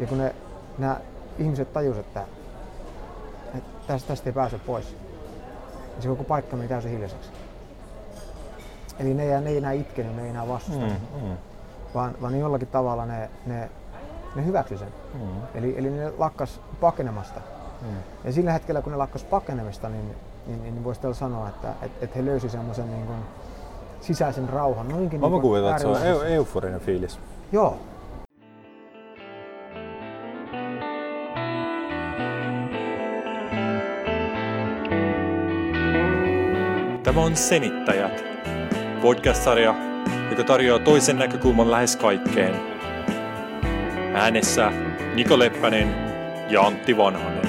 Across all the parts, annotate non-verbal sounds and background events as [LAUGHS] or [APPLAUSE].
Ja kun ne, nämä ihmiset tajusivat, että, että tästä, tästä ei pääse pois, niin se koko paikka meni täysin hiljaiseksi. Eli ne, ei- ne ei enää itkenyt, ne ei enää vastustanut, Mm, mm, vaan, vaan jollakin tavalla ne, ne, ne hyväksy sen. mm, Eli, eli ne lakkas pakenemasta. mm. Ja sillä hetkellä, kun ne lakkas pakenemista, niin, niin, niin voisi tällä sanoa, että et, et he löysi semmoisen niin kuin sisäisen rauhan. Noinkin Mä niin kuvitella, että se on eu- euforinen fiilis. Joo. Tämä on Senittäjät, podcast-sarja, joka tarjoaa toisen näkökulman lähes kaikkeen. Äänessä Niko Leppänen ja Antti Vanhanen.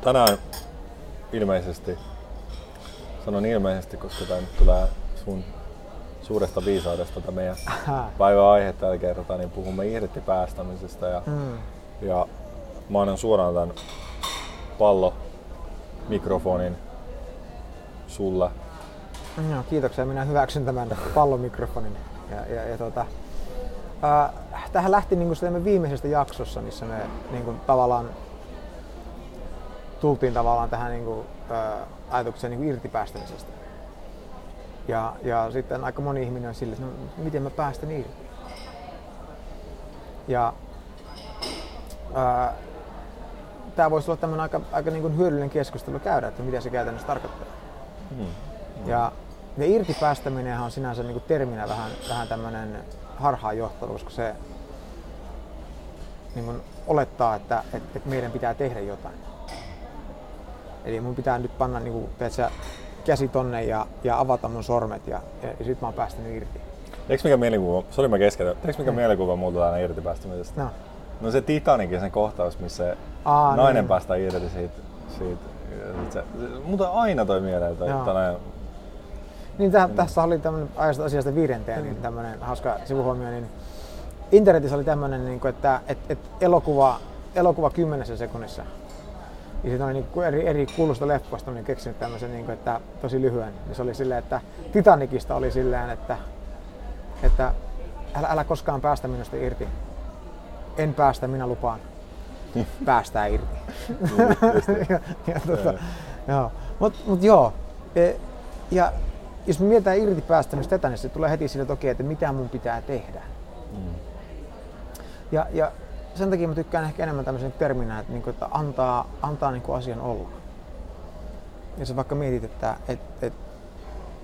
Tänään ilmeisesti, sanon ilmeisesti, koska tämä nyt tulee sun suuresta viisaudesta tätä meidän päivän aihe tällä kertaa, niin puhumme irti päästämisestä ja, Mm. ja mä annan suoraan tämän pallo mikrofonin sulle. Joo, kiitoksia. Minä hyväksyn tämän pallomikrofonin. Ja, ja, ja tota, ää, tähän lähti niin kuin viimeisestä jaksossa, missä me niin kuin, tavallaan tultiin tavallaan tähän niin kuin, ää, ajatukseen niin kuin irtipäästämisestä. Ja, ja sitten aika moni ihminen on sille, että no, miten mä päästän irti. Ja tämä voisi olla tämmöinen aika, aika niin kuin hyödyllinen keskustelu käydä, että mitä se käytännössä tarkoittaa. Mm. Ja, ja irtipäästäminen on sinänsä niin kuin terminä vähän, vähän tämmöinen harhaanjohtava, koska se niin kuin olettaa, että, että, että meidän pitää tehdä jotain. Eli mun pitää nyt panna niin kuin, tiedätkö, käsi tonne ja, ja avata mun sormet ja, ja, ja sit mä oon päästänyt irti. Eikö mikä mielikuva, sori mä keskeytän, eikö mikä mielikuva mulla tulee aina irti päästämisestä? No. No se Titanikin sen kohtaus, missä Aa, nainen niin. päästää irti siitä. siitä sit se, se, mutta aina toi mieleen toi tällainen, Niin täh, tässä oli tämmöinen ajasta asiasta viidenteen, niin tämmöinen hauska sivuhuomio, niin internetissä oli tämmöinen, niin kuin, että et, et elokuva, elokuva kymmenessä sekunnissa. Ja sitten oli niin kuin eri, eri kuulusta leffoista niin keksinyt tämmöisen, niin kuin, että tosi lyhyen. Ja se oli silleen, että Titanicista oli silleen, että, että älä, älä koskaan päästä minusta irti. En päästä, minä lupaan. [LAUGHS] Päästää irti. ja, ja, tota, joo. Mut, mut joo. E, ja jos me mietitään irti päästämistä tätä, niin se tulee heti sille, että okei, että mitä mun pitää tehdä. Ja, ja sen takia mä tykkään ehkä enemmän tämmöisen terminä, että, niinku, että antaa, antaa niinku asian olla. Ja sä vaikka mietit, että et, et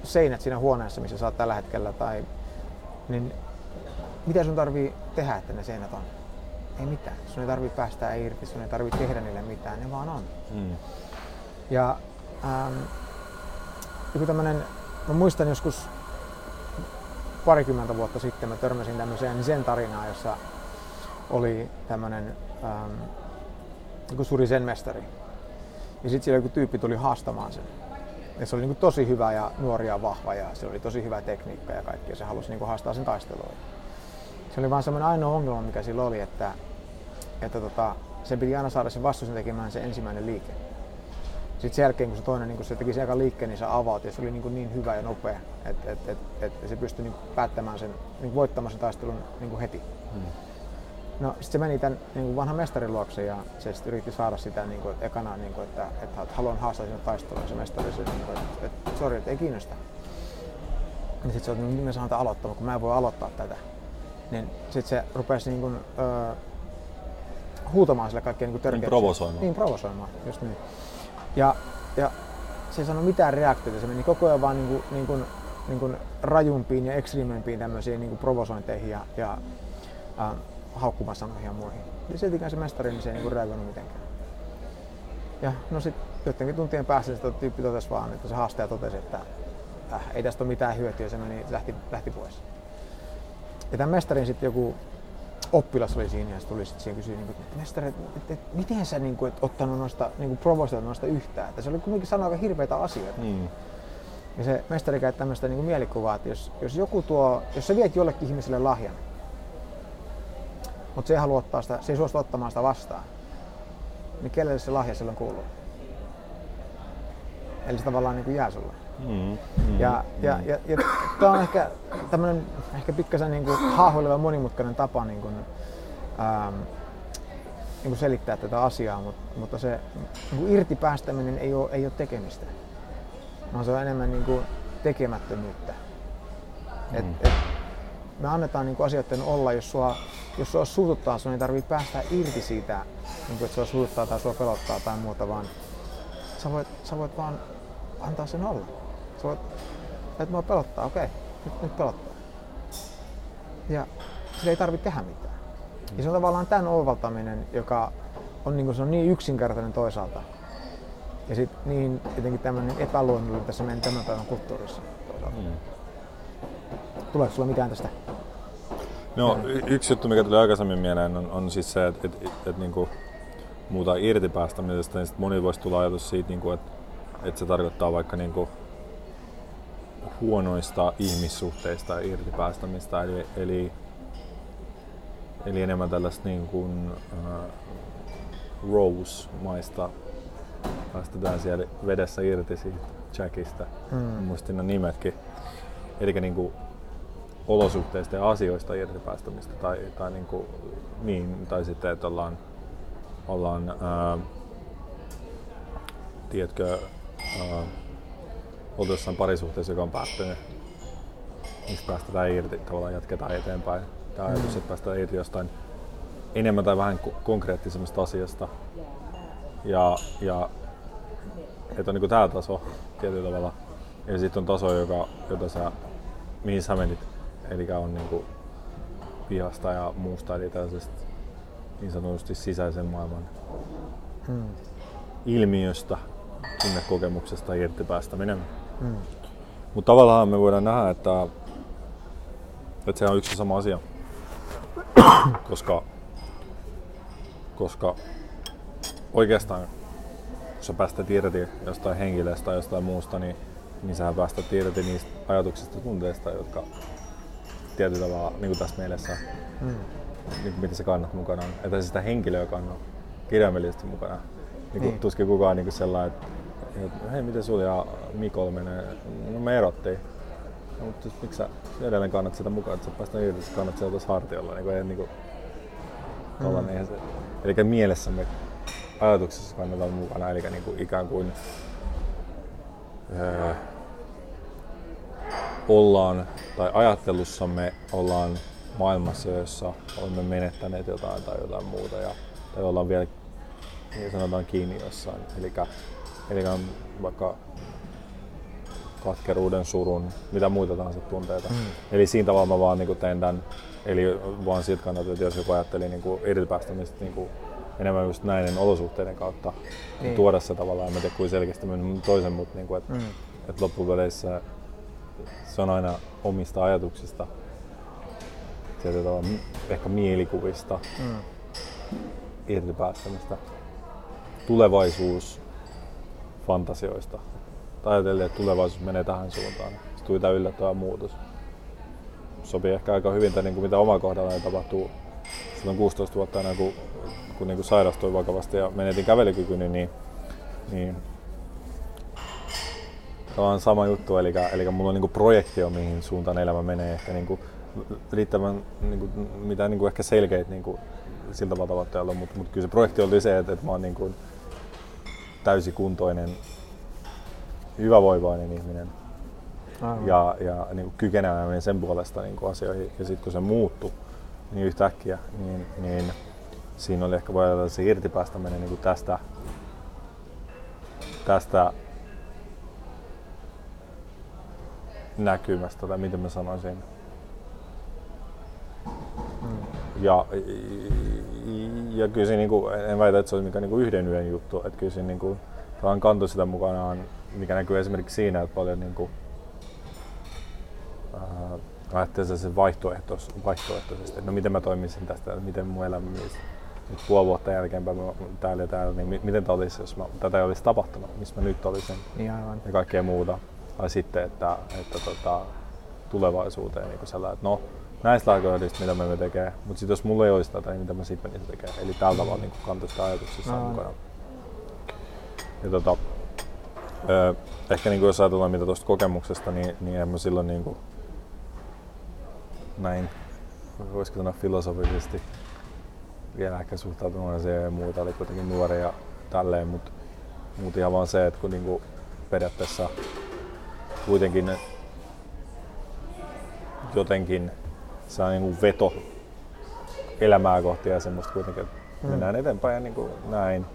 seinät siinä huoneessa, missä sä oot tällä hetkellä, tai, niin mitä sun tarvii tehdä, että ne seinät on? Ei mitään. Sun ei tarvii päästää irti, sun ei tarvii tehdä niille mitään, ne vaan on. mm, Ja ähm, joku tämmönen, mä muistan joskus parikymmentä vuotta sitten mä törmäsin tämmöiseen sen tarinaan, jossa oli tämmönen ähm, joku suuri sen mestari. Ja sitten siellä joku tyyppi tuli haastamaan sen. Ja se oli niinku tosi hyvä ja nuori ja vahva ja se oli tosi hyvä tekniikka ja kaikki ja se halusi niinku haastaa sen taisteluun. Se oli vaan semmoinen ainoa ongelma, mikä sillä oli, että, että tota, sen piti aina saada sen vastuusen tekemään se ensimmäinen liike. Sitten sen jälkeen, kun se toinen niin se teki sen liikkeen, niin se avaut ja se oli niin, kuin niin hyvä ja nopea, että et, et, et se pystyi niin päättämään sen, niin voittamaan sen taistelun niin kuin heti. mm. No sitten se meni tämän niin kuin vanhan mestarin luokse ja se sitten yritti saada sitä niin kuin, ekana, niin kuin, että, että, että haluan haastaa sinne taisteluun. Se mestari se, niin kuin, että, että sori, että ei kiinnosta. Niin sitten se on, niin miten mä saan tätä aloittaa, kun mä en voi aloittaa tätä. Niin sitten se rupesi niin kuin, öö, huutamaan sille kaikkea niin törkeyksiä. provosoimaan. Niin, provosoimaan, just niin. Ja, ja se ei sano mitään reaktioita, se meni koko ajan vaan niin kuin, niin kuin, niin kuin rajumpiin ja ekstriimempiin tämmöisiin niin kuin provosointeihin ja, ja äh, haukkumasanoihin ja muihin. Ja siltikään se mestari, niin se ei niin reagoinut mitenkään. Ja no sitten jotenkin tuntien päästä se tyyppi totesi vaan, että se haastaja totesi, että äh, ei tästä ole mitään hyötyä, se meni, lähti, lähti pois. Ja tämän mestarin sitten joku oppilas oli siinä ja se tuli sitten siihen kysyä, niin että mestari, että, että, että miten sä niin kuin, et ottanut noista, niin kuin noista yhtään? Että se oli kuitenkin sanoa aika hirveitä asioita. Mm. Ja se mestari käytti tämmöistä niin kuin mielikuvaa, että jos, jos joku tuo, jos sä viet jollekin ihmiselle lahjan, mutta se ei halua ottaa sitä, se ei suostu ottamaan sitä vastaan, niin kenelle se lahja silloin kuuluu? Eli se tavallaan niin kuin jää sulle. Mm, mm, Ja, ja, ja, ja tämä on ehkä tämmöinen ehkä pikkasen niin kuin haahuileva monimutkainen tapa niin kuin, ähm, niin kuin selittää tätä asiaa, mutta, mutta se niin kuin irti päästäminen ei ole, ei ole tekemistä, vaan se on enemmän niin kuin tekemättömyyttä. Et, Mm. et me annetaan niin kuin asioiden olla, jos sua, jos sua suututtaa, sun ei tarvitse päästä irti siitä, niin kuin, että sua suututtaa tai sua pelottaa tai muuta, vaan sä voit, sä voit vaan antaa sen olla. Sä voit, että mua pelottaa, okei, nyt, nyt pelottaa. Ja sillä ei tarvitse tehdä mitään. Ja se on tavallaan tämän oivaltaminen, joka on niin, se on niin yksinkertainen toisaalta. Ja sitten niin jotenkin tämmöinen epäluonnollinen tässä meidän tämän päivän kulttuurissa toisaalta. Mm. Tuleeko sulla mitään tästä? No yksi juttu, mikä tuli aikaisemmin mieleen, on, on siis se, että et, et, et, niinku, muuta irti päästämisestä, niin sit moni voisi tulla ajatus siitä, niinku, että et se tarkoittaa vaikka niinku, huonoista ihmissuhteista irti päästämistä, eli, eli, eli enemmän tällaista niin kuin, äh, Rose-maista päästetään siellä vedessä irti siitä Jackista. Mm. Muistin ne nimetkin. Eli niin kuin olosuhteista ja asioista irti päästämistä. Tai, tai, niin kuin, niin, tai sitten, että ollaan, ollaan ää, tiedätkö, ää, oltu jossain parisuhteessa, joka on päättynyt. Mistä päästetään irti, tavallaan jatketaan eteenpäin. Tämä ajatus, että päästään irti jostain enemmän tai vähän ko- konkreettisemmasta asiasta. Ja, ja että on niin tämä taso tietyllä tavalla. Ja sitten on taso, joka, jota sä, mihin sä menit. Eli on niin kuin vihasta ja muusta, eli tällaisesta niin sanotusti sisäisen maailman Mm. ilmiöstä, tunnekokemuksesta irti päästäminen. Mm. Mutta tavallaan me voidaan nähdä, että, että se on yksi sama asia. [COUGHS] koska, koska oikeastaan kun sä päästät irti jostain henkilöstä tai jostain muusta, niin, niin sä päästät irti niistä ajatuksista ja tunteista, jotka tietyllä tavalla, niin kuin tässä mielessä, Mm. niin kuin mitä sä kannat mukana, että sä sitä henkilöä kannat kirjaimellisesti mukana. Niin kuin, Niin. tuskin kukaan niin kuin sellainen, että että hei, miten sulla ja Mikolla menee? No me erottiin. No, mutta siis, miksi sä edelleen kannat sitä mukaan, että sä päästään irti, sä kannat tuossa hartiolla. Niin kuin, ei, niin kuin, mm. eihän se, eli mielessämme ajatuksessa kannataan mukana, eli niin kuin ikään kuin öö, ollaan, tai ajattelussamme ollaan maailmassa, jossa olemme menettäneet jotain tai jotain muuta, ja, tai ollaan vielä niin sanotaan kiinni jossain. Eli, eli on vaikka katkeruuden, surun, mitä muita tahansa tunteita. Mm. Eli siinä tavalla mä vaan niin teen tämän, eli vaan siitä kannalta, että jos joku ajatteli niin irtipäästämistä niin enemmän just näiden olosuhteiden kautta, niin. Tuoda se tavallaan, en mä tiedä kuin selkeästi toisen, mutta niin kuin, että, Mm. että loppupeleissä se on aina omista ajatuksista, tietyllä tavalla ehkä mielikuvista, Mm. irtipäästämistä, tulevaisuus fantasioista. Tai ajatellen, että tulevaisuus menee tähän suuntaan. Sitten tuli tämä yllättävä muutos. Sopii ehkä aika hyvin, tai niin kuin mitä oma kohdalla tapahtuu silloin 16 vuotta aina, kun, kun niin kuin sairastuin vakavasti ja menetin kävelykykyni, niin, niin Tämä on sama juttu, eli, eli mulla on niinku projektio, mihin suuntaan elämä menee. Ehkä niinku riittävän niinku, mitä niinku ehkä selkeitä niinku, siltä tavalla tavoitteella, mutta mut kyllä se projekti oli se, että, että mä oon niinku täysikuntoinen, hyvävoivainen ihminen Aivan. ja, ja niin kykenevä sen puolesta niin asioihin. Ja sitten kun se muuttui niin yhtäkkiä, niin, niin siinä oli ehkä voi että se irtipäästäminen niin tästä, tästä näkymästä, tai miten mä sanoisin. Ja, ja kyllä se, niin kuin, en väitä, että se olisi mikään niin yhden yön juttu, että kyllä se niin kuin, kantoi sitä mukanaan, mikä näkyy esimerkiksi siinä, että paljon niin kuin, äh, ajattelee sen vaihtoehtois, vaihtoehtoisesti, että no miten mä toimisin tästä, miten mun elämä nyt puoli vuotta jälkeenpäin mä, täällä ja täällä, niin mi- miten tämä olisi, jos mä, tätä ei olisi tapahtunut, missä mä nyt olisin Niin aivan. ja kaikkea muuta. Tai sitten, että, että tota, tulevaisuuteen niin sellainen, että no näistä lähtökohdista, mitä me tekee, mutta sitten jos mulla ei olisi tätä, niin mitä mä sitten menisin tekemään. Eli tällä tavalla niin kantaa sitä ajatuksissa Aivan. mukana. Ja tota, ö, ehkä niin kuin jos ajatellaan mitä tuosta kokemuksesta, niin, niin en mä silloin niin kuin, näin, voisiko sanoa filosofisesti, vielä ehkä suhtautunut asiaan ja muuta, oli kuitenkin nuori ja tälleen, mutta mut ihan vaan se, että kun niinku periaatteessa kuitenkin jotenkin se on niinku veto elämää kohti ja semmoista kuitenkin, että mm. mennään eteenpäin ja niinku näin.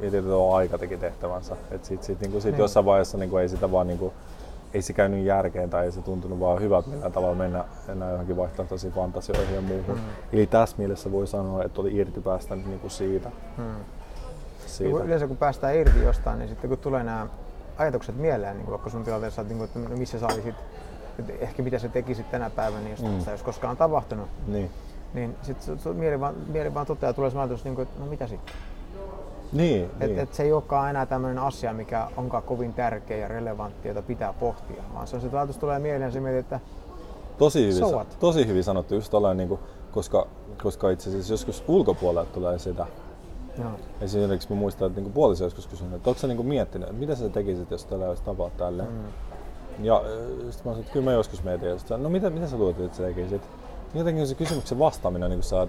Ja tietysti aika teki tehtävänsä. Et sit, sit, niinku, sit niin. jossain vaiheessa niinku, ei sitä vaan niinku, ei se käynyt järkeen tai ei se tuntunut vaan hyvältä millään tavalla mennä enää johonkin vaihtoehtoisiin fantasioihin ja muuhun. Mm. Eli tässä mielessä voi sanoa, että oli irti päästä niin kuin siitä. Mm. siitä. Yleensä kun päästään irti jostain, niin sitten kun tulee nämä ajatukset mieleen, niin vaikka sun tilanteessa, että, niin kuin, että missä sä olisit, että ehkä mitä sä tekisit tänä päivänä, jos mm. sitä jos koskaan tapahtunut, niin, niin sitten mieli vaan, mieli vaan toteaa, tulee sellainen ajatus, niin kuin, että no mitä sitten? Niin, et, niin. Et se ei olekaan enää tämmöinen asia, mikä onkaan kovin tärkeä ja relevantti, jota pitää pohtia, vaan se on se ajatus tulee mieleen se mietit, että tosi hyvin, so tosi hyvin sanottu, just ollaan, niin kuin, koska, koska itse asiassa joskus ulkopuolelle tulee sitä. No. Esimerkiksi mä muistan, että niin puolissa joskus kysynyt, että onko sä niin miettinyt, että mitä sä tekisit, jos tällä olisi tapaa tälle. Mm. Ja sitten mä sanoin, että kyllä mä joskus mietin, että no mitä, mitä sä luulet, että sä tekisit? Jotenkin se kysymyksen vastaaminen, niin kun sä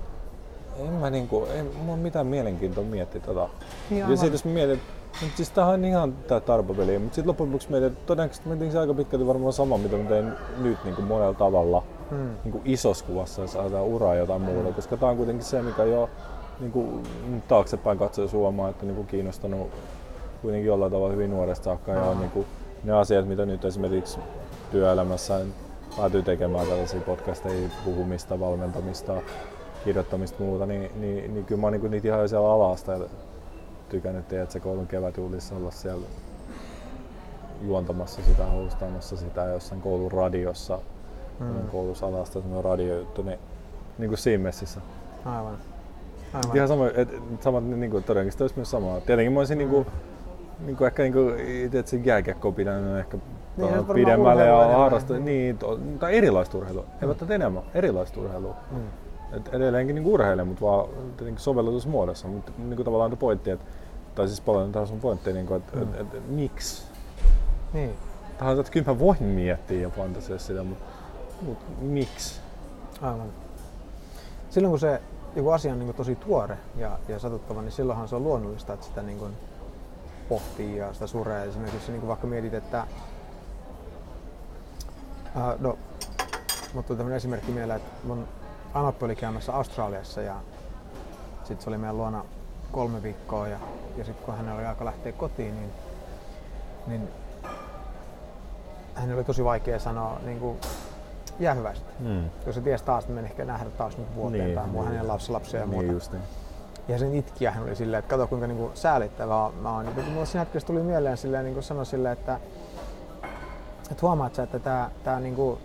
en mä niinku, ei mulla mitään mielenkiintoa miettiä tota. Niin ja sitten jos mä mietin, mutta siis tämähän on ihan tää tarpapeli, mutta sitten loppujen lopuksi mietin, että todennäköisesti mä se aika pitkälti varmaan sama, mitä mä teen nyt niin kuin monella tavalla hmm. niin kuin isossa kuvassa, jos ajatellaan uraa jotain muuta, hmm. koska tämä on kuitenkin se, mikä jo niin kuin, taaksepäin katsoo huomaa, että niin kuin kiinnostanut kuitenkin jollain tavalla hyvin nuoresta saakka ja niin kuin, ne asiat, mitä nyt esimerkiksi työelämässä päätyy tekemään tällaisia podcasteja, puhumista, valmentamista, kirjoittamista muuta, niin, niin, niin kyllä mä oon niin niitä ihan siellä alasta tykännyt tehdä, että se koulun kevätjuhlissa olla siellä juontamassa sitä, hostaamassa sitä jossain koulun radiossa, mm. koulussa alasta semmoinen radiojuttu, niin, niin kuin siinä messissä. Aivan. Aivan. Ihan sama, et, sama niin kuin, todennäköisesti olisi myös samaa. Tietenkin mä olisin mm. niin kuin, niin kuin ehkä niin kuin, itse asiassa jääkiekkoa pidän ehkä niin, pidemmälle ja harrastaa, niin, to, tai erilaista urheilua. Mm. Ei välttämättä enemmän, erilaista urheilua. Mm et edelleenkin niin urheilen, mutta vaan sovelletussa muodossa. Mutta niin kuin tavallaan pointti, että, tai siis paljon taas on pointti, niin kuin, että mm. et, et, et, miksi? Niin. Tähän, että kyllä mä voin miettiä ja fantasiassa sitä, mutta, mutta miksi? Aivan. Silloin kun se joku asia on niin tosi tuore ja, ja satuttava, niin silloinhan se on luonnollista, että sitä niin kuin pohtii ja sitä suree. Esimerkiksi niin kuin vaikka mietit, että uh, no, mutta tämmöinen esimerkki mieleen, että mun Anoppi oli käymässä Australiassa ja sitten se oli meidän luona kolme viikkoa ja, ja sitten kun hänellä oli aika lähteä kotiin, niin, niin hän oli tosi vaikea sanoa niin kuin jäähyväistä. Mm. Koska se tiesi taas, että me ehkä nähdä taas nyt vuoteen niin, tai niin, hänen lapsia ja muuta. Niin, just niin. Ja sen itkiä hän oli silleen, että kato kuinka niinku säälittävää mä oon. Niin, mulla siinä hetkessä tuli mieleen silleen, niin kuin sanoi silleen, että, että huomaat sä, että tää, tää niinku,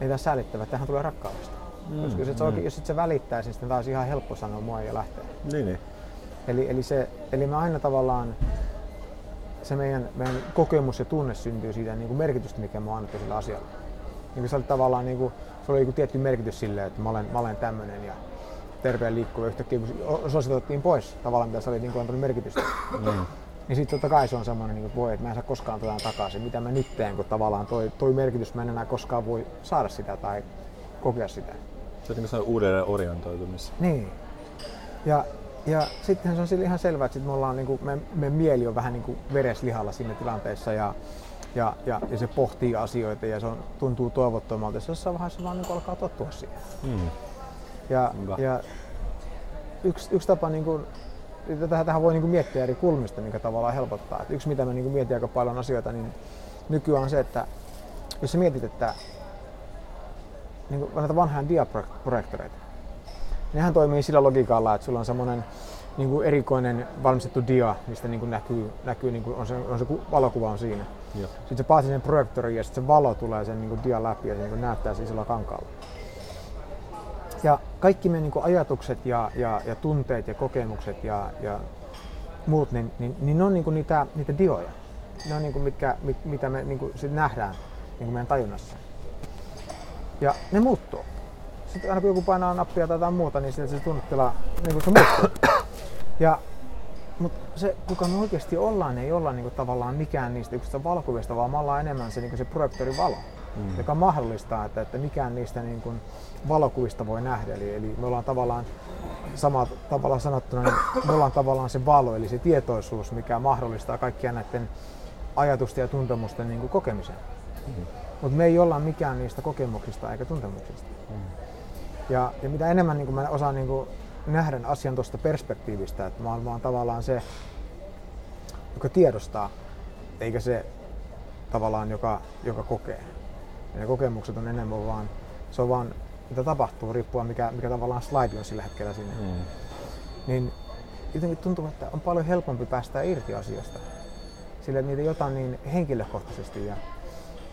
ei tää säälittävä, tähän tulee rakkaudesta. Mm, Koska jos, mm. jos sit se välittää, niin sitten taas ihan helppo sanoa mua ja lähteä. Niin, niin. Eli, eli, se, eli me aina tavallaan se meidän, meidän kokemus ja tunne syntyy siitä niin kuin merkitystä, mikä me on annettu sillä asialla. Niin kuin se oli tavallaan niin kuin, se oli joku tietty merkitys sille, että mä olen, mä olen tämmöinen ja terveen liikkuva yhtäkkiä, kun se otettiin pois tavallaan, mitä se oli niin kuin antanut merkitystä. Mm. Niin sitten totta kai se on semmoinen, niin että voi, että mä en saa koskaan tätä takaisin. Mitä mä nyt teen, kun tavallaan toi, toi merkitys, mä en enää koskaan voi saada sitä tai kokea sitä. Se on niin uudelleen orientoitumista. Niin. Ja, ja sittenhän se on ihan selvää, että sit me ollaan, niin kuin, me, me mieli on vähän niin kuin vereslihalla siinä tilanteessa ja, ja, ja, ja se pohtii asioita ja se on, tuntuu toivottomalta. Se jossain vaiheessa vaan niin alkaa tottua siihen. Mm. Ja, ja yksi, yksi tapa, niin kuin, tähän, tähän voi niin kuin miettiä eri kulmista, mikä tavallaan helpottaa. Et yksi mitä mä niin mietin aika paljon asioita, niin nykyään on se, että jos sä mietit, että niin kuin näitä vanhoja diaprojektoreita. Nehän toimii sillä logiikalla, että sulla on semmoinen niin kuin erikoinen valmistettu dia, mistä niin kuin näkyy, näkyy niin kuin on, se, on se valokuva on siinä. Sitten se paatit sen projektorin ja sitten se valo tulee sen niin kuin dia läpi ja se niin kuin näyttää siis sillä kankaalla. Ja kaikki meidän niin kuin ajatukset ja, ja, ja tunteet ja kokemukset ja, ja muut, niin, niin, niin ne on niin kuin niitä, niitä dioja. Ne on niin kuin mitkä, mit, mitä me niin kuin sit nähdään niin kuin meidän tajunnassa. Ja ne muuttuu. Sitten aina kun joku painaa nappia tai jotain muuta, niin se tunnetila niin se muuttuu. Ja mutta se, kuka me oikeasti ollaan, ei olla niinku tavallaan mikään niistä yksistä valokuvista, vaan me ollaan enemmän se, niinku se projektorivalo, mm. joka mahdollistaa, että, että mikään niistä niinku valokuvista voi nähdä. Eli, eli me ollaan tavallaan samalla tavalla sanottuna, niin me ollaan tavallaan se valo, eli se tietoisuus, mikä mahdollistaa kaikkia näiden ajatusten ja tuntemusten niin kuin kokemisen. Mm. Mutta me ei olla mikään niistä kokemuksista eikä tuntemuksista. Mm. Ja, ja mitä enemmän niin mä osaan niin kuin nähdä asian tuosta perspektiivistä, että mä oon vaan tavallaan se, joka tiedostaa, eikä se tavallaan, joka, joka kokee. Ja ne kokemukset on enemmän vaan, se on vaan mitä tapahtuu, riippuen mikä, mikä tavallaan slide on sillä hetkellä sinne. Mm. Niin jotenkin tuntuu, että on paljon helpompi päästä irti asiasta. Sillä niitä jotain niin henkilökohtaisesti. Ja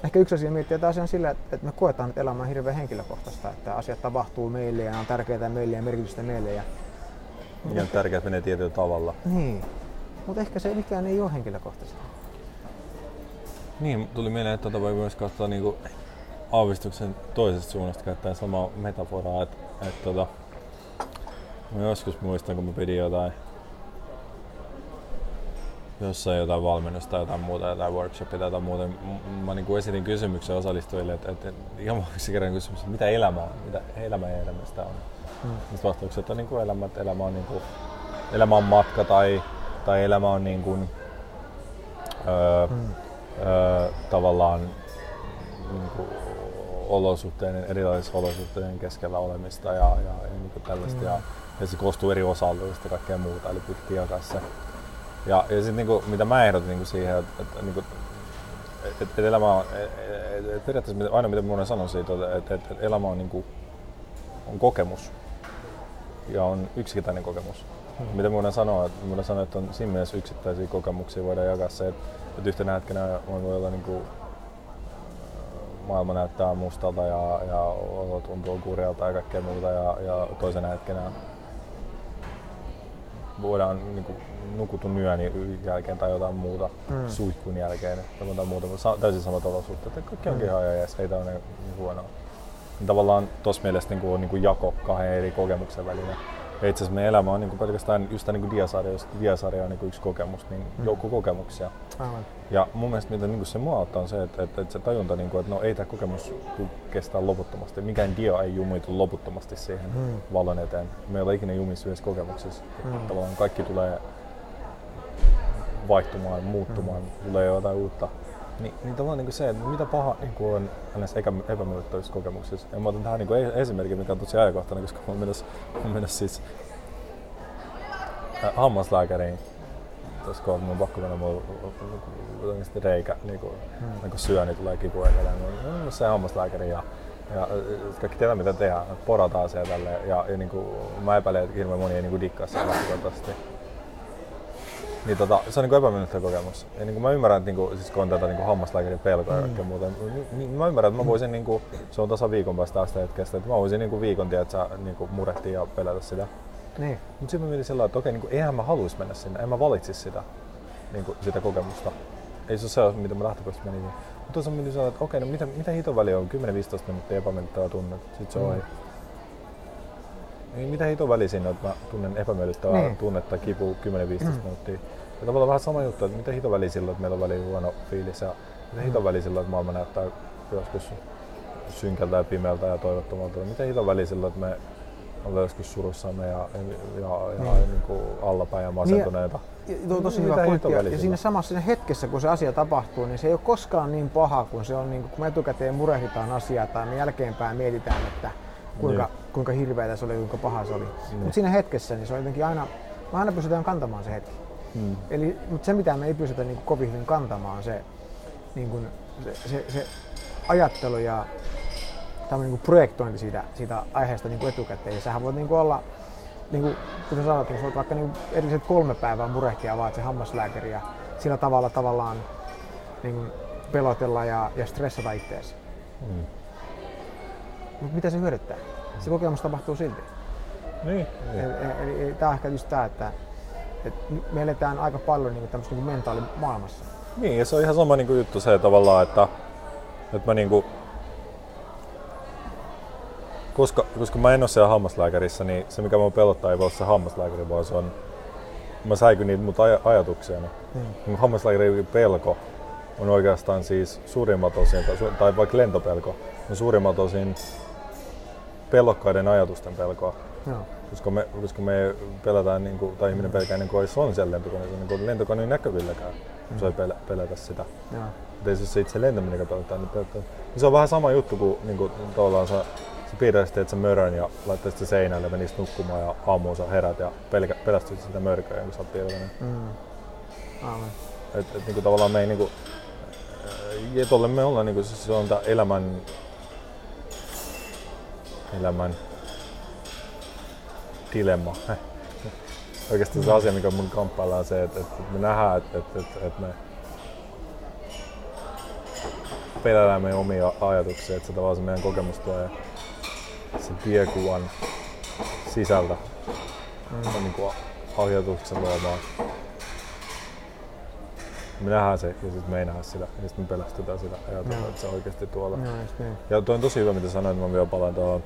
ehkä yksi asia miettiä taas on sillä, että me koetaan, että elämä on hirveän henkilökohtaista, että asiat tapahtuu meille ja on tärkeää meille ja merkitystä meille. Ja, ja on tärkeää, että menee tietyllä tavalla. Niin, mutta ehkä se mikään ei ole henkilökohtaista. Niin, tuli mieleen, että tuota voi myös katsoa niinku aavistuksen toisesta suunnasta käyttäen samaa metaforaa, että, että tota, mä joskus muistan, kun mä pidin jotain jossain jotain valmennusta, jotain muuta, jotain workshopia tai jotain muuta. Mä niin kuin esitin kysymyksen osallistujille, että, että ihan yksi kerran kysymys, että mitä elämä on, mitä elämä ja elämästä on. Mm. Sitten vastaukset on niin kuin elämä, että elämä on, niin kuin, elämä on matka tai, tai elämä on niin kuin, öö, mm. öö, tavallaan niin kuin, olosuhteiden, erilaisissa olosuhteiden keskellä olemista ja, ja, ja niin kuin tällaista. Mm. Ja, ja se koostuu eri osa-alueista ja kaikkea muuta, eli piti jakaa se. Ja, ja sitten niin mitä mä ehdotin niin siihen, että, että, niin kuin, että, että elämä on, että, että periaatteessa aina mitä mä sanon siitä, että, että, että elämä on, niin kuin, on kokemus ja on yksittäinen kokemus. Hmm. Mitä mä sanoa, että, mä sanoa, että on siinä mielessä yksittäisiä kokemuksia voidaan jakaa se, että, että yhtenä hetkenä voi olla niin kuin, maailma näyttää mustalta ja, ja olo tuntuu kurjalta ja kaikkea muuta ja, ja toisena hetkenä voidaan niin kuin, nukutun yön jälkeen tai jotain muuta mm. suihkun jälkeen tai jotain muuta, mutta täysin samat olosuhteet. Kaikki onkin mm. ihan jees, ei tämä ole niin huonoa. Niin tavallaan tuossa mielessä niin kuin, on niin kuin jako kahden eri kokemuksen välillä. Ja itse asiassa meidän elämä on niin kuin pelkästään just niin kuin diasarja, jos diasarja on niin kuin yksi kokemus, niin mm. joukko kokemuksia. Aivan. Ja mun mielestä mitä niin kuin se mua auttaa on se, että, että, että se tajunta, niin kuin, että no ei tämä kokemus kestää loputtomasti. Mikään dia ei jumitu loputtomasti siihen mm. valon eteen. Me ei ole ikinä jumissa yhdessä kokemuksessa. Mm. Tavallaan kaikki tulee vaihtumaan, muuttumaan, mm. tulee jotain uutta. Niin, niin tavallaan niin kuin se, että mitä paha niin kuin on näissä epämiellyttävissä kokemuksissa. Ja mä otan tähän niin kuin esimerkin, mikä on tosi ajankohtainen, koska mä oon menossa, menossa siis äh, hammaslääkäriin. Tuossa kohtaa mun on pakko mennä, mulla on reikä, niin kuin, hmm. niin kuin syöni niin tulee kipua ja niin, se hammaslääkäri ja ja kaikki tietää mitä tehdään, porataan siellä tälleen, ja, ja niin kuin, mä epäilen, että hirveän moni ei niin dikkaa sitä lähtökohtaisesti. Niin tota, se on niin epämiellyttävä kokemus. Ja niin kuin mä ymmärrän, että niin kuin, siis kun on tätä niin hammaslääkärin pelkoa mm. ja kaikkea muuta, niin, niin mä ymmärrän, että mä voisin, niin kuin, se on tasa viikon päästä tästä hetkestä, että mä voisin niin kuin viikon tiedä, että sä niin kuin murehtia ja pelätä sitä. Niin. Mutta sitten mä mietin sillä että okei, niin kuin, eihän mä haluaisi mennä sinne, en mä valitsisi sitä, niin kuin, sitä kokemusta. Ei se ole se, mitä mä lähtökohtaisesti menin. Mutta tuossa mietin sillä että okei, no mitä, mitä hiton väliä on 10-15 minuuttia epämiellyttävää tunne, sitten se on mm. Niin mitä hito väli siinä, että mä tunnen epämiellyttävää niin. tunnetta, kipu 10-15 mm. minuuttia. Ja tavallaan vähän sama juttu, että mitä hito väli silloin, että meillä on väliin huono fiilis ja mitä hito mm. väli silloin, että maailma näyttää joskus synkältä ja pimeältä ja toivottomalta. Mitä hito väli silloin, että me ollaan joskus surussamme ja, ja, ja, ja niin kuin allapäin ja masentuneita. Niin, ja, ja, tosi hyvä pointti. Ja, ja siinä samassa siinä hetkessä, kun se asia tapahtuu, niin se ei ole koskaan niin paha, kun se on, niin kuin, kun me etukäteen murehditaan asiaa tai me jälkeenpäin mietitään, että kuinka, niin. kuinka hirveätä se oli, kuinka paha se oli. Niin. Mutta siinä hetkessä niin se on jotenkin aina, me aina pystytään kantamaan se hetki. Hmm. Eli, mutta se mitä me ei pystytä niin kuin kovin hyvin kantamaan on se, niin kuin, se, se, se ajattelu ja tämmöinen niin projektointi siitä, siitä aiheesta niin kuin etukäteen. Ja sähän voit niin kuin olla, niin kuin, kuten sanoit, niin voit vaikka niin erilliset kolme päivää murehtia vaan se hammaslääkäri ja sillä tavalla tavallaan niin kuin pelotella ja, ja stressata itseäsi. Hmm. Mutta mitä se hyödyttää? Se kokemus tapahtuu silti. Niin. niin. Eli, eli, eli tämä on ehkä just tämä, että, että me eletään aika paljon niin tämmöistä niin mentaalimaailmassa. Niin, ja se on ihan sama niin kuin juttu se tavallaan, että, että mä niin kuin, koska, koska mä en ole siellä hammaslääkärissä, niin se mikä mua pelottaa ei voi olla se hammaslääkäri, vaan se on mä säikyn niitä mut aj- ajatuksia. Niin. Mun hammaslääkärin pelko on oikeastaan siis suurimmat osin, tai, tai vaikka lentopelko, on suurimmat osin pelokkaiden ajatusten pelkoa. Joo. Koska me, koska me pelätään, niin kuin, tai ihminen pelkää ennen kuin edes on siellä lentokoneessa, niin kuin lentokoneen näkövilläkään, mm. se ei pelä, pelätä sitä. Joo. Mutta ei se se itse lentäminen pelätään, niin pelätään. Niin se on vähän sama juttu kuin, niin kuin tavallaan sä, sä piirräisit teet sen mörön ja laittaisit sen seinälle, menisit nukkumaan ja aamuun sä herät ja pelkä, pelästyisit sitä mörköä, kun sä oot piirtänyt. Mm. Aivan. Et, et, niinku tavallaan me ei niinku, ja tolle me ollaan niinku, se, se on tää elämän, elämän dilemma. Oikeastaan se asia, mikä mun kamppailla on se, että, että me nähdään, että, että, että, että me pelätään meidän omia ajatuksia, että se tavallaan se meidän kokemus tulee sen tiekuvan sisältä mm. niin kuin ajatuksen luomaan me nähdään se ja sitten me ei nähdä sitä ja sitten me pelästytään sitä ja ajatellaan, Joo. että se on oikeasti tuolla. Just niin. Ja tuo on tosi hyvä, mitä sanoit, mä vielä palaan tuohon,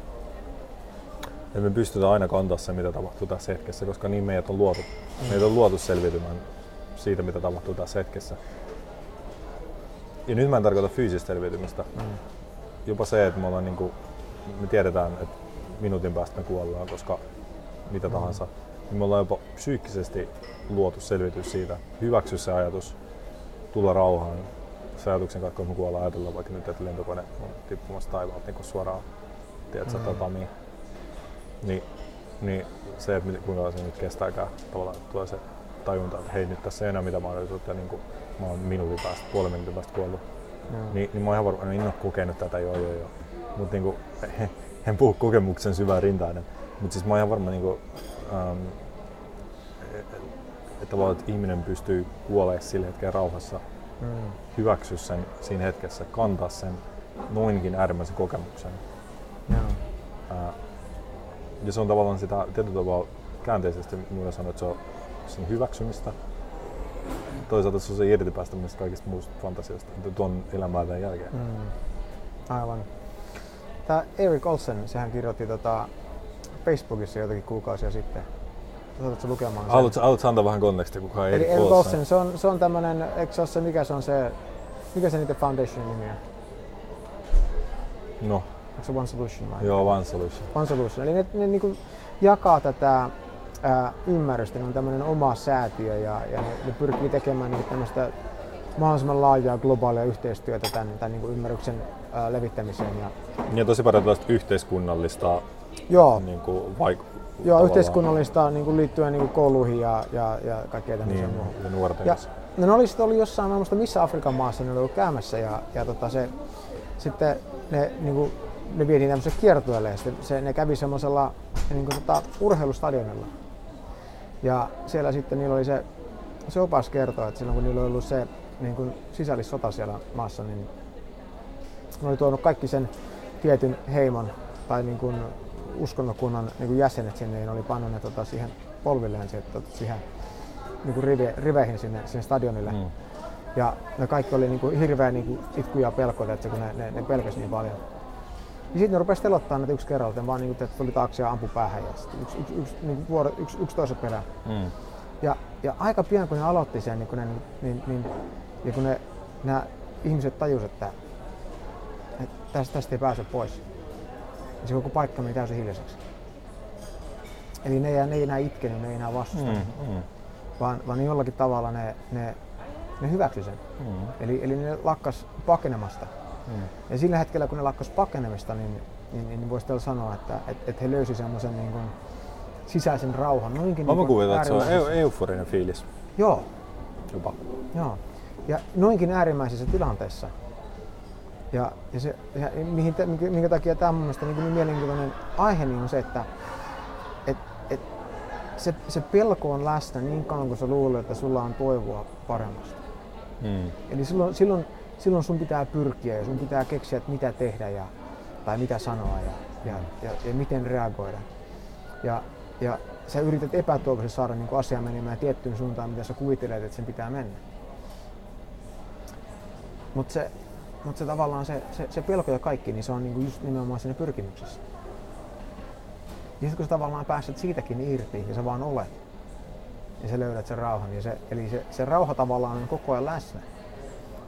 että me pystytään aina kantaa se, mitä tapahtuu tässä hetkessä, koska niin meidät on luotu. Mm. Meitä on luotu selviytymään siitä, mitä tapahtuu tässä hetkessä. Ja nyt mä en tarkoita fyysistä selviytymistä. Mm. Jopa se, että me, ollaan niinku, me tiedetään, että minuutin päästä me kuollaan, koska mitä tahansa. Niin me ollaan jopa psyykkisesti luotu selvitys siitä, hyväksy se ajatus, tulla rauhaan. Se ajatuksen kautta, kun me kuollaan ajatellaan vaikka nyt, että lentokone on tippumassa taivaalta niin suoraan, tiedätkö, Mm. mm. tatamiin. Niin, niin se, että kuinka kauan se nyt kestääkään, tavallaan tulee se tajunta, että hei nyt tässä ei enää mitään mahdollisuutta, niin kuin, mä oon minuutin päästä, puolen minuutin päästä kuollut. Joo. Niin, niin mä oon ihan varma, en ole kokenut tätä, joo joo joo. Mutta niinku, [LAUGHS] en puhu kokemuksen syvää rintainen. Mutta siis mä oon ihan varma, niinku, ähm, että tavallaan, että ihminen pystyy kuolemaan sillä hetkellä rauhassa, Mm. hyväksyä sen siinä hetkessä, kantaa sen noinkin äärimmäisen kokemuksen. Joo. Ää, ja se on tavallaan sitä tietyllä tavalla käänteisesti, mulla sanoa, että se on sen hyväksymistä. Toisaalta se on se irtipäästämistä kaikista muusta fantasioista, että tuon elämää tämän jälkeen. Mm. Aivan. Tämä Erik Olsen, sehän kirjoitti tota Facebookissa jotakin kuukausia sitten. Saatko lukemaan sen? Haluatko, haluatko antaa vähän kontekstia, kuka on Eli Erik Erik Olsen? Olsen, se on, se on tämmönen, eikö se ole se, mikä se on se, mikä se niiden foundationin nimi on? No, Onko se One Solution vai? joo, One Solution. One Solution. Eli ne, ne niinku jakaa tätä ää, ymmärrystä, ne on tämmöinen oma säätiö ja, ja ne, ne pyrkii tekemään niinku tämmöistä mahdollisimman laajaa globaalia yhteistyötä tämän, tämän niinku ymmärryksen ää, levittämiseen. Ja, Ja tosi paljon tällaista yhteiskunnallista joo, niin kuin, vaik- joo tavallaan- yhteiskunnallista niinku liittyen niinku kouluihin ja, ja, ja kaikkea tämmöiseen Niin, muuhun. ja nuorten Ja, no ne oli sitten ollut jossain, mä muista missä Afrikan maassa ne oli ollut käymässä ja, ja tota se, sitten ne, niinku, ne vietiin tämmöiselle kiertueelle ja se, ne kävi semmoisella niinku, tota, urheilustadionilla. Ja siellä sitten niillä oli se, se opas kertoo, että silloin kun niillä oli ollut se niin kuin sisällissota siellä maassa, niin ne oli tuonut kaikki sen tietyn heimon tai niin kuin uskonnokunnan niin kuin jäsenet sinne, ja ne oli pannut ne tota, siihen polvilleen siihen, tota, siihen niin kuin rive, riveihin sinne, sinne stadionille. Mm. Ja ne kaikki oli niin kuin hirveä niin kuin itku ja pelko, että kun ne, ne, ne pelkäsi niin paljon. Ja sitten ne rupesi telottaa näitä yksi kerralta, vaan niin kuin, että tuli taakse ja ampui päähän ja sit yksi, yksi, yksi, niin vuoro, yksi, yksi toisen perään. Mm. Ja, ja aika pian kun ne aloitti sen, niin kun, ne, niin, niin, ja kun ne, nämä ihmiset tajusivat, että, että tästä, tästä ei pääse pois, niin se koko paikka meni täysin hiljaiseksi. Eli ne, ei- ne ei enää itkenyt, ne ei enää vastustanut, Mm. Mm. vaan, vaan jollakin tavalla ne, ne, ne hyväksy sen. Mm. Eli, eli ne lakkas pakenemasta. Mm. Ja sillä hetkellä, kun ne lakkas pakenemista, niin, niin, niin voisi teillä sanoa, että et, et he löysi semmoisen niin kuin sisäisen rauhan. Noinkin Mä niin kuvitella, että se on eu- euforinen fiilis Joo, jopa. Joo. Ja noinkin äärimmäisessä tilanteessa. Ja, ja se, ja mihin, minkä takia tämä on mun mielestä niin, niin mielenkiintoinen aihe niin on se, että et, et, se, se pelko on läsnä niin kauan kuin sä luulet, että sulla on toivoa paremmasta. Mm. Eli silloin, silloin, silloin sun pitää pyrkiä ja sun pitää keksiä, että mitä tehdä ja, tai mitä sanoa ja, ja, ja, ja miten reagoida. Ja, ja sä yrität epätoivoisesti saada niin asia menemään tiettyyn suuntaan, mitä sä kuvittelet, että sen pitää mennä. Mutta se, mut se tavallaan se, se, se pelko ja kaikki, niin se on niinku just nimenomaan siinä pyrkimyksessä. Ja sitten kun sä tavallaan pääset siitäkin irti ja sä vaan olet, niin sä löydät sen rauhan. Ja se, eli se, se rauha tavallaan on koko ajan läsnä.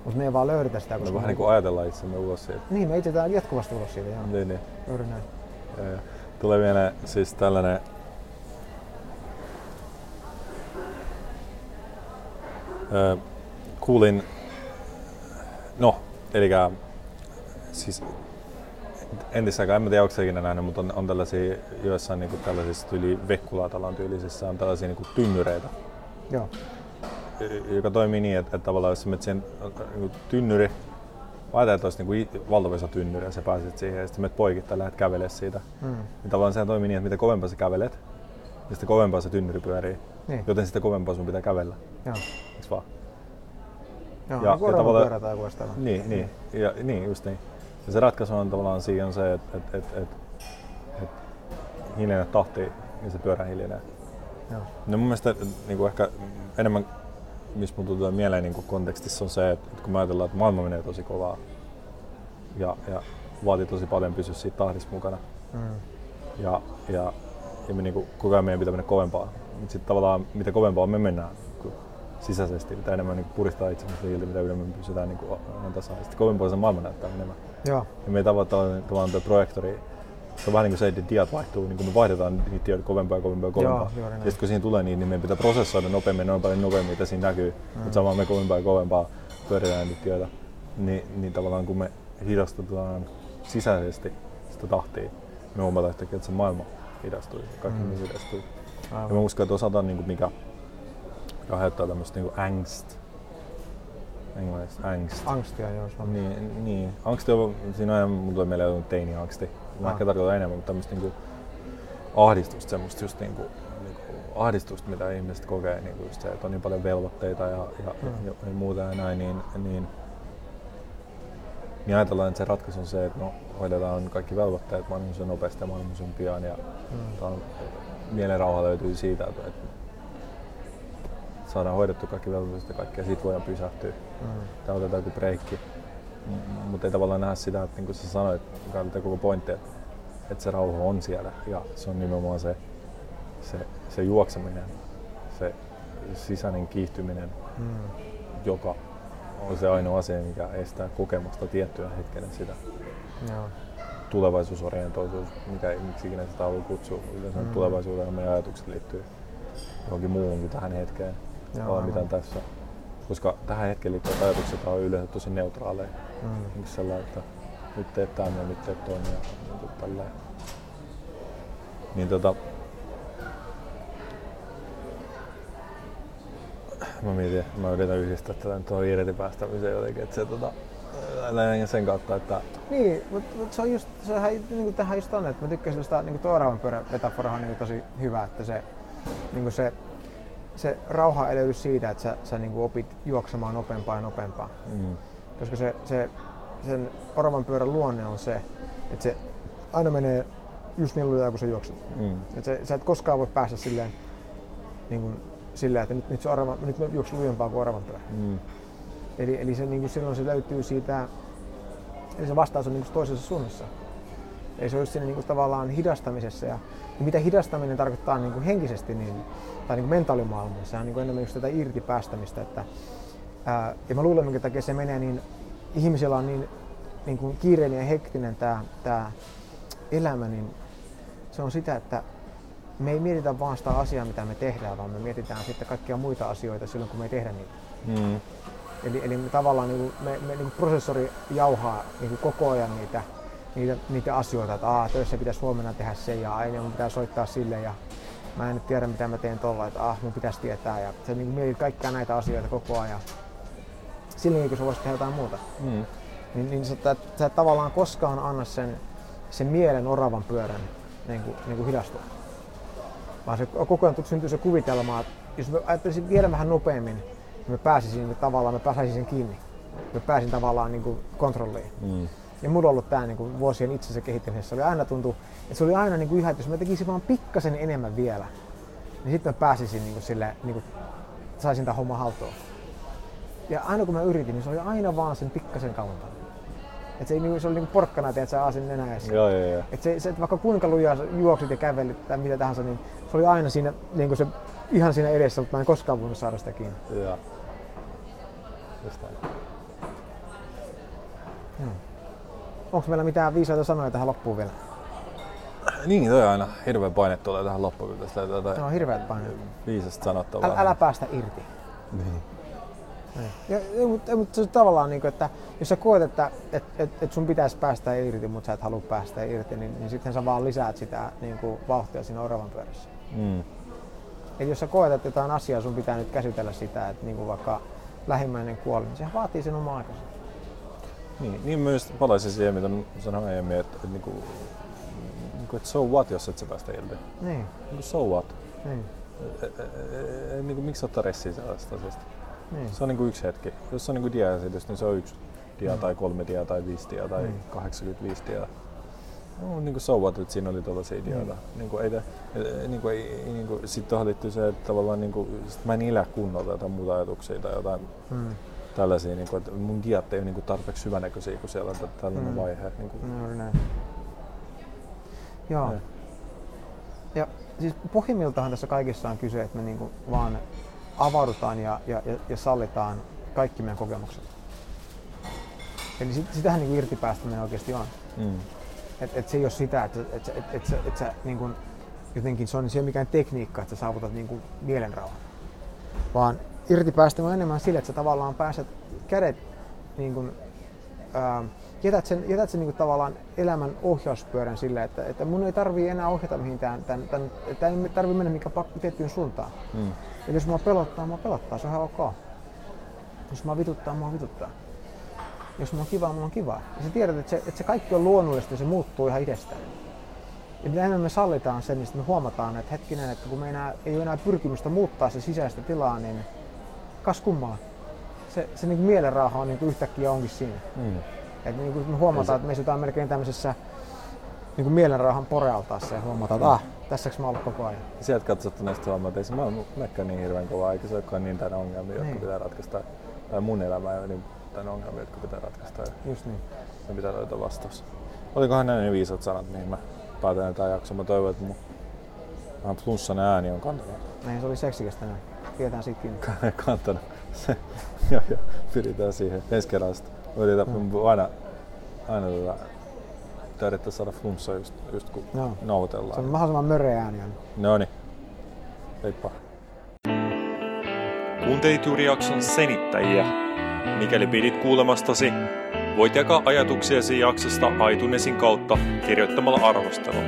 Mutta me ei vaan löydetä sitä. Koska vähän me- niin kuin ajatellaan itsemme ulos siitä. Niin, me etsitään jatkuvasti ulos siitä. Joo. Niin, niin. Juuri näin. Ja. Tulee vielä siis tällainen Öö, kuulin, no, eli siis entisaikaan, en mä tiedä, onko ikinä nähnyt, mutta on, on tällaisia joissain niin tällaisissa tyyli Vekkulatalan tyylisissä on tällaisia niin tynnyreitä, Joo. Joka toimii niin, että, että tavallaan jos sä menet siihen niin tynnyri, Ajatellaan, että olisi niin kuin tynnyri ja sä pääset siihen ja sitten menet poikittain lähdet kävelemään siitä. Mm. Niin tavallaan sehän toimii niin, että mitä kovempaa sä kävelet, niin sitä kovempaa se tynnyri pyörii. Niin. Joten sitä kovempaa sun pitää kävellä, Joo. eiks vaan? Joo, Ja- ja, ja tavallaan- tai vastaava. Niin, niin, ja, niin just niin. Ja se ratkaisu on tavallaan siinä on se, että et, et, et, et hiljenee tahti ja se pyörä hiljenee. Joo. No mun mielestä niin kuin ehkä enemmän, missä mun tulee mieleen niin kuin kontekstissa on se, että kun me ajatellaan, että maailma menee tosi kovaa ja, ja vaatii tosi paljon pysyä siitä tahdissa mukana. Mm. Ja, ja, ja me niinku, koko ajan meidän pitää mennä kovempaa. Mutta sitten tavallaan mitä kovempaa me mennään kun sisäisesti, mitä enemmän niinku puristaa itsemme silti, mitä enemmän me pysytään niinku aina tasaan. Sitten kovempaa se maailma näyttää enemmän. Joo. Ja me tavallaan, tavallaan tuo projektori, se on vähän niin kuin se, että diat vaihtuu, niin kun me vaihdetaan niitä dioita kovempaa ja kovempaa ja kovempaa. Joo, ja sitten kun siinä tulee niin, niin meidän pitää prosessoida nopeammin, noin paljon nopeammin, mitä siinä näkyy. Mm. Mutta samaan me kovempaa ja kovempaa pyöritään niitä dioita. Niin, niin tavallaan kun me hidastetaan sisäisesti sitä tahtia, me huomataan yhtäkkiä, että se maailma hidastuu, kaikki mm. hidastuu. Ja mä Aivan. uskon, että osataan niin kuin mikä, mikä aiheuttaa tämmöistä niin angst. Englanniksi angst. Angstia, joo. Se on. Niin, niin. Angsti on, siinä aina, mun tulee mieleen teini-angsti. Mä ehkä tarkoitan enemmän, mutta tämmöistä niinku ahdistusta, semmoista just niinku, niinku ahdistusta, mitä ihmiset kokee, niinku just se, että on niin paljon velvoitteita ja, ja, Mm. ja, ja muuta ja näin, niin, niin, niin ajatellaan, että se ratkaisu on se, että no, hoidetaan kaikki velvoitteet mahdollisimman nopeasti ja mahdollisimman pian ja Mm. mielenrauha löytyy siitä, että, että saadaan hoidettu kaikki velvoitteet ja kaikkea, siitä voidaan pysähtyä Mm. tai otetaan joku breikki. Mutta ei tavallaan nähdä sitä, että niin kuin sä sanoit, mikä oli tämä koko pointti, että, että se rauha on siellä ja se on nimenomaan se, se, se juokseminen, se sisäinen kiihtyminen, Mm. joka on se ainoa asia, mikä estää kokemusta tiettyä hetkenä sitä Joo. tulevaisuusorientoisuus, mikä miksi ikinä sitä haluaa kutsua. Yleensä Mm. tulevaisuuteen ja meidän ajatukset liittyy johonkin muuhun kuin tähän hetkeen, Joo, vaan aivan. mitä tässä. Koska tähän hetkeen liittyvät ajatukset on yleensä tosi neutraaleja. Mm. Sellainen, että nyt teet tämän ja nyt teet toinen ja niin kuin tälleen. Niin tota, mä mietin, mä yritän yhdistää tätä nyt tuohon irti päästämiseen jotenkin, että se tota, lähinnä sen kautta, että Niin, mutta mut se on just, sehän niin tähän just on, että mä tykkäsin sitä, niin tuo oravan pyörä metafora on niin tosi hyvä, että se, niin se, se rauha ei löydy siitä, että sä, sä niin opit juoksemaan nopeampaa ja nopeampaa. mm, Koska se, se, sen oravan pyörän luonne on se, että se aina menee just niin lujaa kuin sä juokset. mm, Et se, sä et koskaan voi päästä silleen, niin kuin, silleen että nyt, nyt, se orava, nyt mä juoksen lujempaa kuin oravan pyörä. mm, Eli, eli se, niin kuin silloin se löytyy siitä, eli se vastaus on niin kuin toisessa suunnassa. Eli se on just siinä niin kuin tavallaan hidastamisessa. Ja, ja mitä hidastaminen tarkoittaa niin kuin henkisesti niin, tai niin kuin mentaalimaailmassa, sehän on niin kuin enemmän just tätä irti päästämistä. Että, ää, ja mä luulen, minkä takia se menee niin, ihmisillä on niin, niin kuin kiireinen ja hektinen tämä, tämä elämä, niin se on sitä, että me ei mietitä vaan sitä asiaa, mitä me tehdään, vaan me mietitään sitten kaikkia muita asioita silloin, kun me ei tehdä niitä. mm, Eli, eli me tavallaan niin kuin, me, me, niin kuin prosessori jauhaa niin kuin koko ajan niitä, niitä, niitä asioita, että Aa, töissä pitäisi huomenna tehdä se ja aina mun pitää soittaa sille ja mä en nyt tiedä mitä mä teen tuolla, että ah, mun pitäisi tietää ja sä niin kuin mietit kaikkia näitä asioita koko ajan. Silloin kun sä voisit tehdä jotain muuta, mm, niin, niin sä, et- sä et tavallaan koskaan anna sen, sen mielen oravan pyörän niin kuin, niin kuin hidastua. Vaan se koko ajan syntyy se kuvitelma, että jos mä ajattelisin vielä vähän nopeammin, niin mä pääsisin niin tavallaan, mä pääsisin sen kiinni. Mä pääsin tavallaan niin kuin kontrolliin. mm, Ja mulla on ollut tää niin vuosien itsensä kehittämisessä. Oli aina tuntuu, että se oli aina niin kuin ihan, että jos mä tekisin vaan pikkasen enemmän vielä, niin sitten mä pääsisin niin kuin sille, niin kuin, saisin tämän homman haltuun. Ja aina kun mä yritin, niin se oli aina vaan sen pikkasen kauempana. Et se, ei, niin kuin, se oli niin kuin porkkana, että sä asin nenäessä. joo, joo, joo. Et se, se, että vaikka kuinka lujaa juoksit ja kävelit tai mitä tahansa, niin se oli aina siinä niin kuin se ihan siinä edessä, mutta mä en koskaan voinut saada sitä kiinni. Joo. Just näin. Onko meillä mitään viisaita sanoja tähän loppuun vielä? Niin, toi on aina hirveä paine tulee tähän loppuun, tästä jotain on hirveät paineet. viisasta sanottavaa. Älä, älä päästä irti. Niin. Ja, ja, mutta, mutta se on tavallaan, niin kuin, että jos sä koet, että et, et, et sun pitäisi päästä irti, mutta sä et halua päästä irti, niin, niin sitten sä vaan lisäät sitä niin kuin, vauhtia siinä oravan pyörässä. Mm. Et jos sä koet, että jotain asiaa sun pitää nyt käsitellä sitä, että niin kuin vaikka lähimmäinen kuoli, niin se vaatii sen oma aikansa. Niin, niin myös palaisin siihen, mitä sanoin aiemmin, että, että, niinku, niinku, että so what, jos et sä päästä irti. Niin, Niinku, so what. niin, E, e, e, e, niinku, miksi ottaa ressiä sellaisesta asiasta? Niin. Se on niinku yksi hetki. Jos on niinku dia-esitys, niin se on yksi dia tai kolme dia tai viisi dia tai Mm. 85 dia. No, niinku so what, että siinä oli tuollaisia ideoita. Niinku, ei, te- e- e- niinku, ei, ei, niinku, sitten tuohon liittyy se, että tavallaan niinku, sit mä en elä kunnolla jotain muuta ajatuksia tai jotain Mm. tällaisia, niinku, että mun diat ei ole niinku tarpeeksi hyvänäköisiä, kun siellä on tä- tällainen Mm. vaihe. Niinku, Juuri näin. Joo. Joo. Ja siis pohjimmiltahan tässä kaikessa on kyse, että me niinku vaan avaudutaan ja, ja, ja, ja sallitaan kaikki meidän kokemukset. Eli sit, sitähän niinku irtipäästäminen oikeasti on. mm. Et, et se ei ole sitä, että et, et, et, sä- et sä niinku, jotenkin se on se ei ole mikään tekniikka, että sä saavutat niinku mielenrauhan. Vaan irtipäästäminen on enemmän sille, että sä tavallaan pääset kädet niinku, ää, jätät sen, jätät sen niinku tavallaan elämän ohjauspyörän sille, että, että mun ei tarvii enää ohjata mihinkään, tämän, tämän, että ei tarvii mennä mikä pakko tiettyyn suuntaan. Mm. Eli jos mua pelottaa, mua pelottaa, se on ihan ok. Jos mua vituttaa, mua vituttaa. Jos mulla on kivaa, mulla on kivaa. Ja sä tiedät, että se, että se kaikki on luonnollista ja se muuttuu ihan itsestään. Ja mitä enemmän me sallitaan sen, niin me huomataan, että hetkinen, että kun me enää, ei ole enää pyrkimystä muuttaa se sisäistä tilaa, niin kas kummaa. Se, se niin mielenrauha on niin yhtäkkiä onkin siinä. Mm. Et niin kuin me huomataan, että me istutaan melkein tämmöisessä niin kuin mielenrauhan porealtaassa ja huomataan, että ah, tässäks mä oon ollut koko ajan. Sieltä katsottuneesta huomaa, että ei se maailma menekään niin hirveän kovaa, eikä se olekaan niin täynnä ongelmia, jotka Niin. pitää ratkaista. Tai mun elämä ei ole niin täynnä ongelmia, jotka pitää ratkaista. Just niin. me pitää löytää vastaus. Olikohan nämä ne viisat sanat, mihin mä päätän tämän jakson. Mä toivon, että mun vähän flunssainen ääni on kantanut. Näin se oli seksikästä näin. Pidetään siitä kiinni. [LAUGHS] kantanut. Se, [LAUGHS] joo, joo, pyritään siihen ensi kerralla. sitten. Yritän mm. aina, aina tota, yrittää saada flunssa just, just kun Joo. noutellaan. Se on mahdollisimman möreä ääni. No niin. Heippa. Kuuntelit juuri jakson senittäjiä. Mikäli pidit kuulemastasi, voit jakaa ajatuksiasi jaksosta iTunesin kautta kirjoittamalla arvostelun.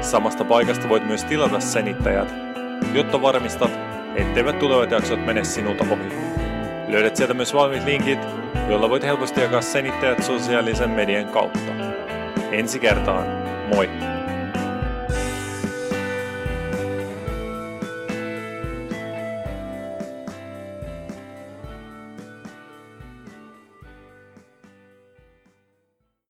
Samasta paikasta voit myös tilata senittäjät, jotta varmistat, etteivät tulevat jaksot mene sinulta ohi. Löydät sieltä myös valmiit linkit, joilla voit helposti jakaa senittäjät sosiaalisen median kautta. Ensi kertaan, moi!